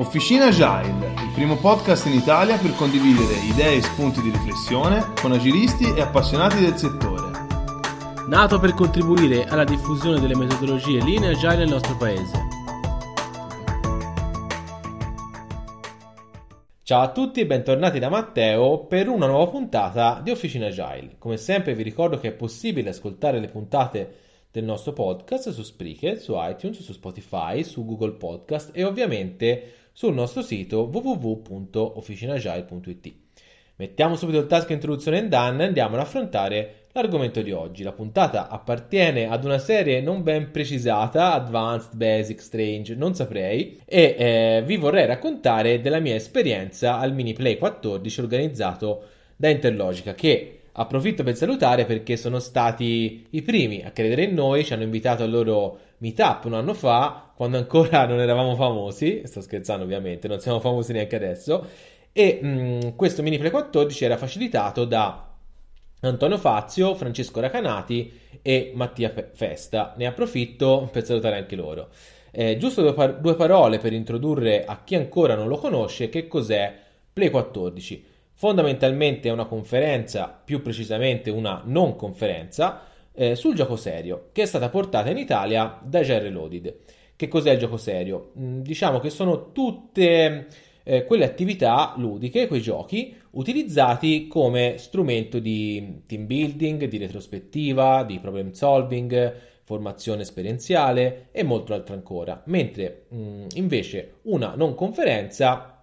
Officina Agile, il primo podcast in Italia per condividere idee e spunti di riflessione con agilisti e appassionati del settore. Nato per contribuire alla diffusione delle metodologie linee agile nel nostro paese. Ciao a tutti e bentornati da Matteo per una nuova puntata di Officina Agile. Come sempre vi ricordo che è possibile ascoltare le puntate del nostro podcast su Spreaker, su iTunes, su Spotify, su Google Podcast e ovviamente sul nostro sito www.officinagile.it. Mettiamo subito il task introduzione in done e andiamo ad affrontare l'argomento di oggi. La puntata appartiene ad una serie non ben precisata, Advanced, Basic, Strange, non saprei, e eh, vi vorrei raccontare della mia esperienza al Mini Play 14 organizzato da Interlogica, che approfitto per salutare perché sono stati i primi a credere in noi, ci hanno invitato al loro meetup un anno fa, quando ancora non eravamo famosi, sto scherzando ovviamente, non siamo famosi neanche adesso, e mh, mm, questo mini play 14 era facilitato da Antonio Fazio, Francesco Racanati e Mattia Festa. Ne approfitto per salutare anche loro. Eh, giusto due, par- due parole per introdurre a chi ancora non lo conosce che cos'è Play 14. Fondamentalmente è una conferenza, più precisamente una non conferenza, eh, sul gioco serio, che è stata portata in Italia da GR Loaded. Che cos'è il gioco serio? Mm, diciamo che sono tutte eh, quelle attività ludiche, quei giochi, utilizzati come strumento di team building, di retrospettiva, di problem solving, formazione esperienziale e molto altro ancora. Mentre mh, mm, invece una non conferenza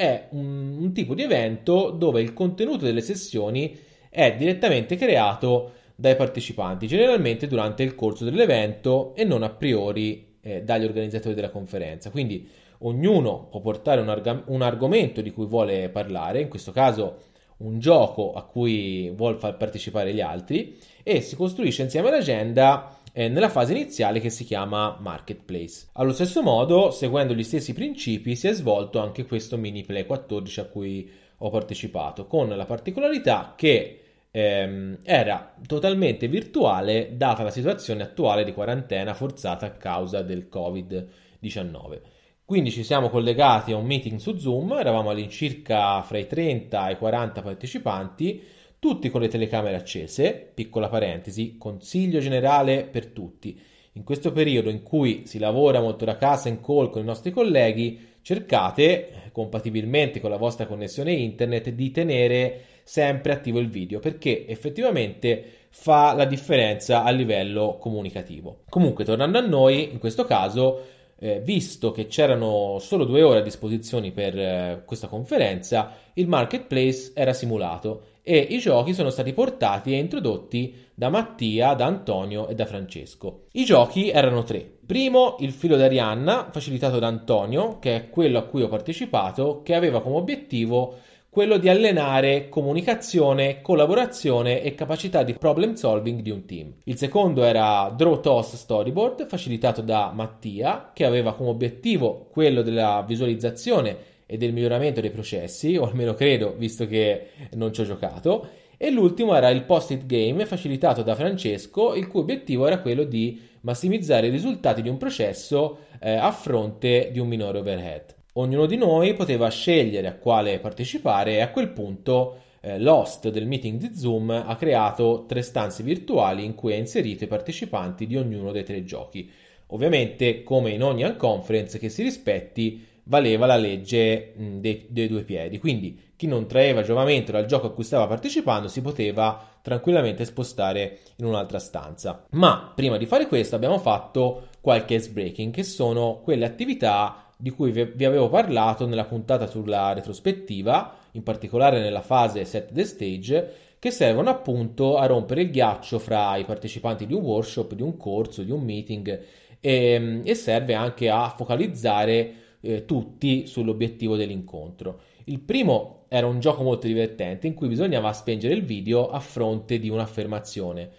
è un, un tipo di evento dove il contenuto delle sessioni è direttamente creato dai partecipanti, generalmente durante il corso dell'evento e non a priori eh, dagli organizzatori della conferenza. Quindi ognuno può portare un, arg- un, argomento di cui vuole parlare, in questo caso un gioco a cui vuole far partecipare gli altri, e si costruisce insieme l'agenda eh, nella fase iniziale che si chiama Marketplace. Allo stesso modo, seguendo gli stessi principi, si è svolto anche questo mini play 14 a cui ho partecipato, con la particolarità che ehm, era totalmente virtuale data la situazione attuale di quarantena forzata a causa del Covid-19. Quindi ci siamo collegati a un meeting su Zoom, eravamo all'incirca fra i 30 e i 40 partecipanti, tutti con le telecamere accese, piccola parentesi, consiglio generale per tutti. In questo periodo in cui si lavora molto da casa in call con i nostri colleghi, cercate, compatibilmente con la vostra connessione internet, di tenere sempre attivo il video perché effettivamente fa la differenza a livello comunicativo. Comunque, tornando a noi, in questo caso eh, visto che c'erano solo due ore a disposizione per eh, questa conferenza, il marketplace era simulato e i giochi sono stati portati e introdotti da Mattia, da Antonio e da Francesco. I giochi erano tre. Primo, il filo d'Arianna, facilitato da Antonio, che è quello a cui ho partecipato, che aveva come obiettivo quello di allenare comunicazione, collaborazione e capacità di problem solving di un team. Il secondo era Draw Toss Storyboard, facilitato da Mattia, che aveva come obiettivo quello della visualizzazione e del miglioramento dei processi, o almeno credo, visto che non ci ho giocato. E l'ultimo era il post-it game, facilitato da Francesco, il cui obiettivo era quello di massimizzare i risultati di un processo eh, a fronte di un minore overhead. Ognuno di noi poteva scegliere a quale partecipare e a quel punto eh, l'host del meeting di Zoom ha creato tre stanze virtuali in cui ha inserito i partecipanti di ognuno dei tre giochi. Ovviamente, come in ogni unconference che si rispetti, valeva la legge dei, dei, due piedi. Quindi chi non traeva giovamento dal gioco a cui stava partecipando si poteva tranquillamente spostare in un'altra stanza. Ma prima di fare questo abbiamo fatto qualche ice breaking, che sono quelle attività di cui vi avevo parlato nella puntata sulla retrospettiva, in particolare nella fase set the stage, che servono appunto a rompere il ghiaccio fra i partecipanti di un workshop, di un corso, di un meeting e, e serve anche a focalizzare eh, tutti sull'obiettivo dell'incontro. Il primo era un gioco molto divertente in cui bisognava spengere il video a fronte di un'affermazione.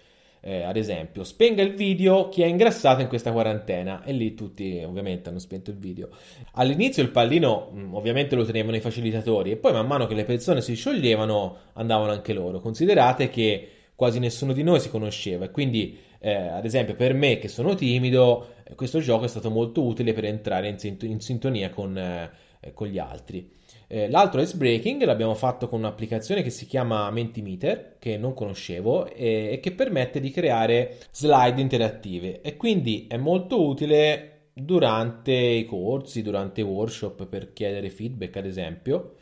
Eh, ad esempio, spenga il video chi è ingrassato in questa quarantena e lì tutti ovviamente hanno spento il video. All'inizio il pallino ovviamente lo tenevano i facilitatori e poi man mano che le persone si scioglievano andavano anche loro. Considerate che quasi nessuno di noi si conosceva e quindi eh, ad esempio per me che sono timido eh, questo gioco è stato molto utile per entrare in, sint- in sintonia con, eh, con, gli altri. Eh, l'altro ice breaking l'abbiamo fatto con un'applicazione che si chiama Mentimeter che non conoscevo e, e che permette di creare slide interattive e quindi è molto utile durante i corsi, durante i workshop per chiedere feedback ad esempio.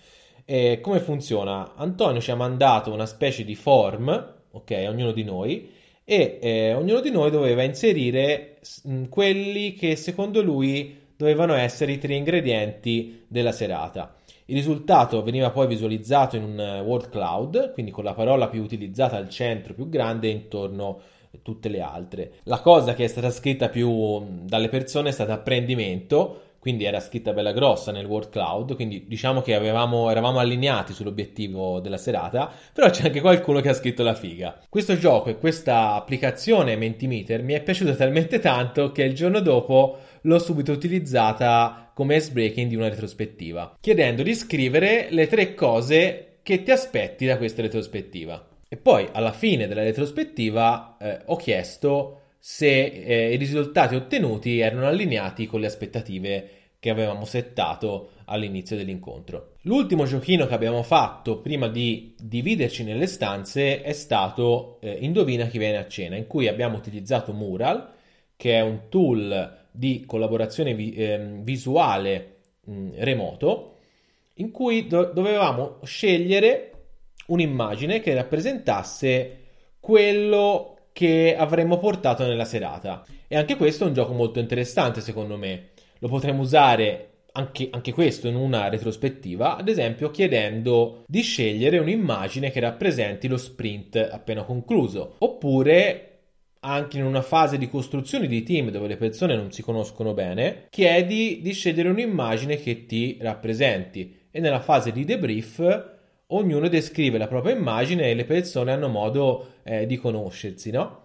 E come funziona? Antonio ci ha mandato una specie di form ok, ognuno di noi, e eh, ognuno di noi doveva inserire mh, quelli che secondo lui dovevano essere i tre ingredienti della serata. Il risultato veniva poi visualizzato in un uh, word cloud, quindi con la parola più utilizzata al centro, più grande, e intorno tutte le altre. La cosa che è stata scritta più dalle persone è stata apprendimento, quindi era scritta bella grossa nel word cloud, quindi diciamo che avevamo, eravamo allineati sull'obiettivo della serata, però c'è anche qualcuno che ha scritto la figa. Questo gioco e questa applicazione Mentimeter mi è piaciuta talmente tanto che il giorno dopo l'ho subito utilizzata come ice breaking di una retrospettiva, chiedendo di scrivere le tre cose che ti aspetti da questa retrospettiva. E poi alla fine della retrospettiva eh, ho chiesto se eh, i risultati ottenuti erano allineati con le aspettative che avevamo settato all'inizio dell'incontro. L'ultimo giochino che abbiamo fatto prima di dividerci nelle stanze è stato eh, Indovina chi viene a cena, in cui abbiamo utilizzato Mural, che è un tool di collaborazione vi- eh, visuale mh, remoto, in cui do- dovevamo scegliere un'immagine che rappresentasse quello che avremmo portato nella serata. E anche questo è un gioco molto interessante secondo me. Lo potremmo usare anche, anche, questo in una retrospettiva, ad esempio chiedendo di scegliere un'immagine che rappresenti lo sprint appena concluso, oppure anche in una fase di costruzione di team dove le persone non si conoscono bene, chiedi di scegliere un'immagine che ti rappresenti e nella fase di debrief ognuno descrive la propria immagine e le persone hanno modo eh, di conoscersi, no?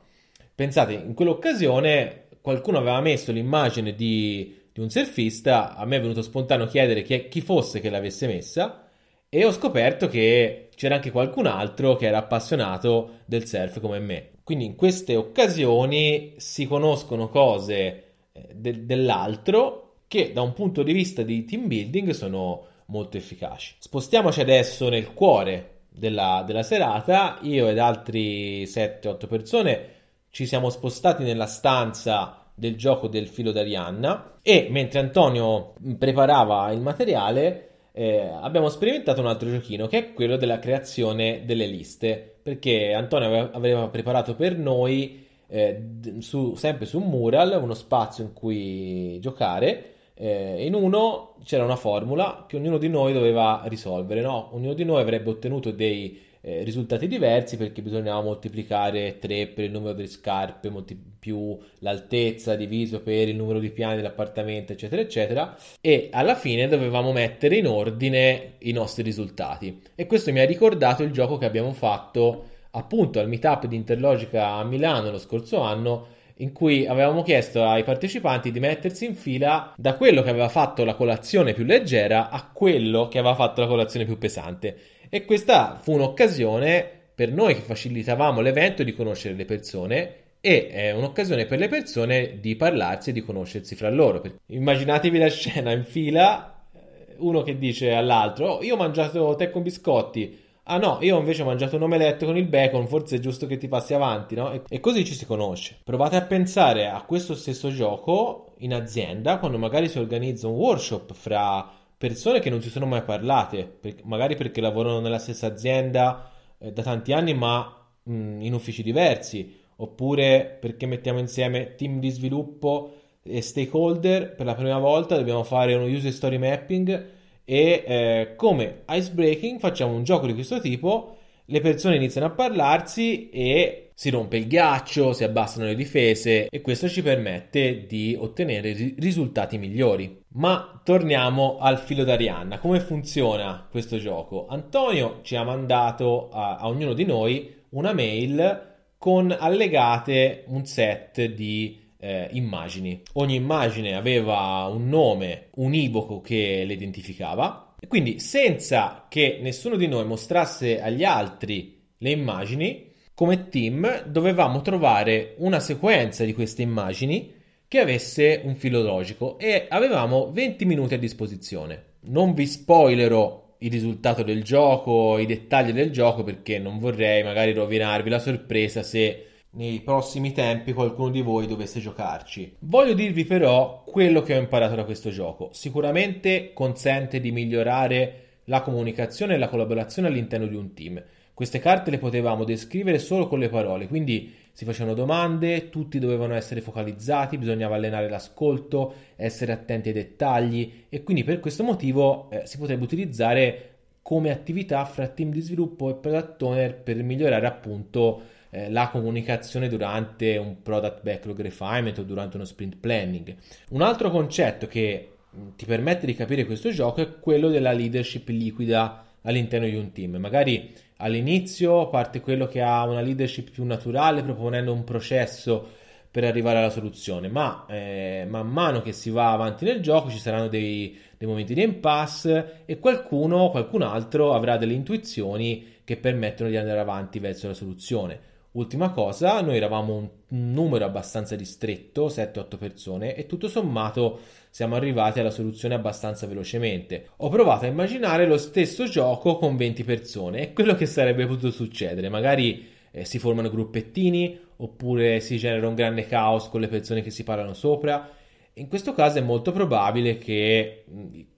Pensate, in quell'occasione qualcuno aveva messo l'immagine di, di un surfista, a me è venuto spontaneo chiedere chi, chi fosse che l'avesse messa e ho scoperto che c'era anche qualcun altro che era appassionato del surf come me. Quindi in queste occasioni si conoscono cose eh, de- dell'altro che da un punto di vista di team building sono molto efficaci. Spostiamoci adesso nel cuore della, della serata. Io ed altri 7-8 persone ci siamo spostati nella stanza del gioco del filo d'Arianna e mentre Antonio preparava il materiale eh, abbiamo sperimentato un altro giochino che è quello della creazione delle liste perché Antonio aveva, preparato per noi eh, su, sempre su un mural uno spazio in cui giocare eh, in uno c'era una formula che ognuno di noi doveva risolvere, no? Ognuno di noi avrebbe ottenuto dei eh, risultati diversi perché bisognava moltiplicare 3 per il numero delle scarpe, molti- più l'altezza diviso per il numero di piani dell'appartamento, eccetera, eccetera. E alla fine dovevamo mettere in ordine i nostri risultati. E questo mi ha ricordato il gioco che abbiamo fatto appunto al meetup di Interlogica a Milano lo scorso anno in cui avevamo chiesto ai partecipanti di mettersi in fila da quello che aveva fatto la colazione più leggera a quello che aveva fatto la colazione più pesante. E questa fu un'occasione per noi che facilitavamo l'evento di conoscere le persone e è un'occasione per le persone di parlarsi e di conoscersi fra loro. Immaginatevi la scena in fila, eh, uno che dice all'altro: oh, Io ho mangiato te con biscotti. Ah no, io invece ho mangiato un omelette con il bacon, forse è giusto che ti passi avanti, no? E, e, così ci si conosce. Provate a pensare a questo stesso gioco in azienda quando magari si organizza un workshop fra persone che non si sono mai parlate, per, magari perché lavorano nella stessa azienda eh, da tanti anni ma mh, mm, in uffici diversi, oppure perché mettiamo insieme team di sviluppo e stakeholder per la prima volta, dobbiamo fare uno user story mapping e eh, come icebreaking facciamo un gioco di questo tipo, le persone iniziano a parlarsi e si rompe il ghiaccio, si abbassano le difese e questo ci permette di ottenere ri- risultati migliori. Ma torniamo al filo d'Arianna. Come funziona questo gioco? Antonio ci ha mandato a, a ognuno di noi una mail con allegate un set di eh, immagini. Ogni immagine aveva un nome univoco che le identificava e quindi senza che nessuno di noi mostrasse agli altri le immagini, come team dovevamo trovare una sequenza di queste immagini che avesse un filo logico e avevamo 20 minuti a disposizione. Non vi spoilerò il risultato del gioco, i dettagli del gioco perché non vorrei magari rovinarvi la sorpresa se nei prossimi tempi qualcuno di voi dovesse giocarci. Voglio dirvi però quello che ho imparato da questo gioco. Sicuramente consente di migliorare la comunicazione e la collaborazione all'interno di un team. Queste carte le potevamo descrivere solo con le parole, quindi si facevano domande, tutti dovevano essere focalizzati, bisognava allenare l'ascolto, essere attenti ai dettagli e quindi per questo motivo eh, si potrebbe utilizzare come attività fra team di sviluppo e product owner per migliorare appunto eh, la comunicazione durante un product backlog refinement o durante uno sprint planning. Un altro concetto che mm, ti permette di capire questo gioco è quello della leadership liquida all'interno di un team. Magari all'inizio parte quello che ha una leadership più naturale proponendo un processo per arrivare alla soluzione, ma eh, man mano che si va avanti nel gioco ci saranno dei, dei momenti di impasse e qualcuno, qualcun altro avrà delle intuizioni che permettono di andare avanti verso la soluzione. Ultima cosa, noi eravamo un numero abbastanza ristretto, 7-8 persone, e tutto sommato siamo arrivati alla soluzione abbastanza velocemente. Ho provato a immaginare lo stesso gioco con 20 persone e quello che sarebbe potuto succedere. Magari eh, si formano gruppettini, oppure si genera un grande caos con le persone che si parlano sopra. In questo caso è molto probabile che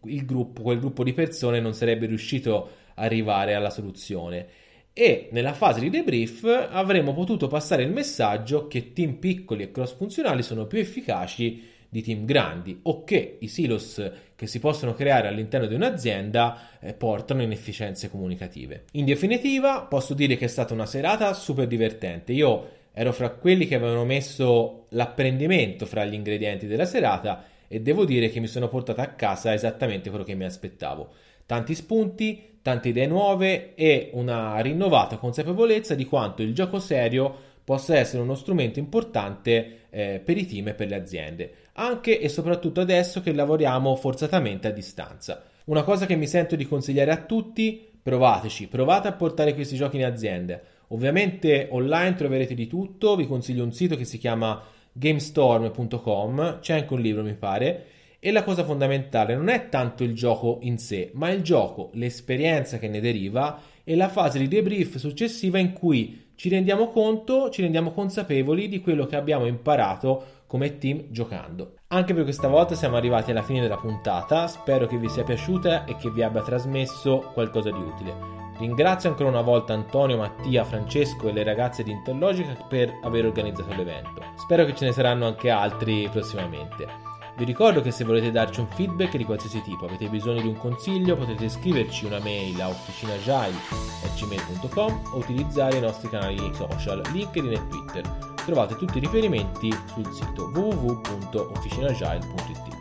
il gruppo, quel gruppo di persone non sarebbe riuscito a arrivare alla soluzione e nella fase di debrief avremmo potuto passare il messaggio che team piccoli e cross funzionali sono più efficaci di team grandi o che i silos che si possono creare all'interno di un'azienda eh, portano inefficienze comunicative. In definitiva, posso dire che è stata una serata super divertente. Io ero fra quelli che avevano messo l'apprendimento fra gli ingredienti della serata e devo dire che mi sono portato a casa esattamente quello che mi aspettavo. Tanti spunti, tante idee nuove e una rinnovata consapevolezza di quanto il gioco serio possa essere uno strumento importante eh, per i team e per le aziende, anche e soprattutto adesso che lavoriamo forzatamente a distanza. Una cosa che mi sento di consigliare a tutti, provateci, provate a portare questi giochi in azienda. Ovviamente online troverete di tutto, vi consiglio un sito che si chiama gamestorm.com, c'è anche un libro mi pare, e la cosa fondamentale non è tanto il gioco in sé, ma il gioco, l'esperienza che ne deriva e la fase di debrief successiva in cui ci rendiamo conto, ci rendiamo consapevoli di quello che abbiamo imparato come team giocando. Anche per questa volta siamo arrivati alla fine della puntata, spero che vi sia piaciuta e che vi abbia trasmesso qualcosa di utile. Ringrazio ancora una volta Antonio, Mattia, Francesco e le ragazze di Interlogica per aver organizzato l'evento. Spero che ce ne saranno anche altri prossimamente. Vi ricordo che se volete darci un feedback di qualsiasi tipo, avete bisogno di un consiglio, potete scriverci una mail a officinagile.gmail.com o utilizzare i nostri canali social, LinkedIn e Twitter. Trovate tutti i riferimenti sul sito www.officinagile.it.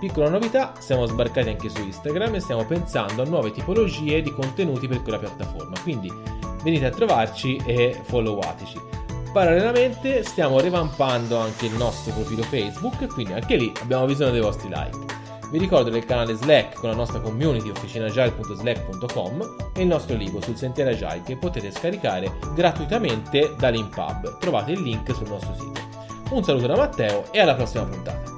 Piccola novità, siamo sbarcati anche su Instagram e stiamo pensando a nuove tipologie di contenuti per quella piattaforma, quindi venite a trovarci e followateci. Parallelamente stiamo revampando anche il nostro profilo Facebook, quindi anche lì abbiamo bisogno dei vostri like. Vi ricordo del canale Slack con la nostra community officinagile.slack.com e il nostro libro sul sentiero agile che potete scaricare gratuitamente da Limpub. Trovate il link sul nostro sito. Un saluto da Matteo e alla prossima puntata.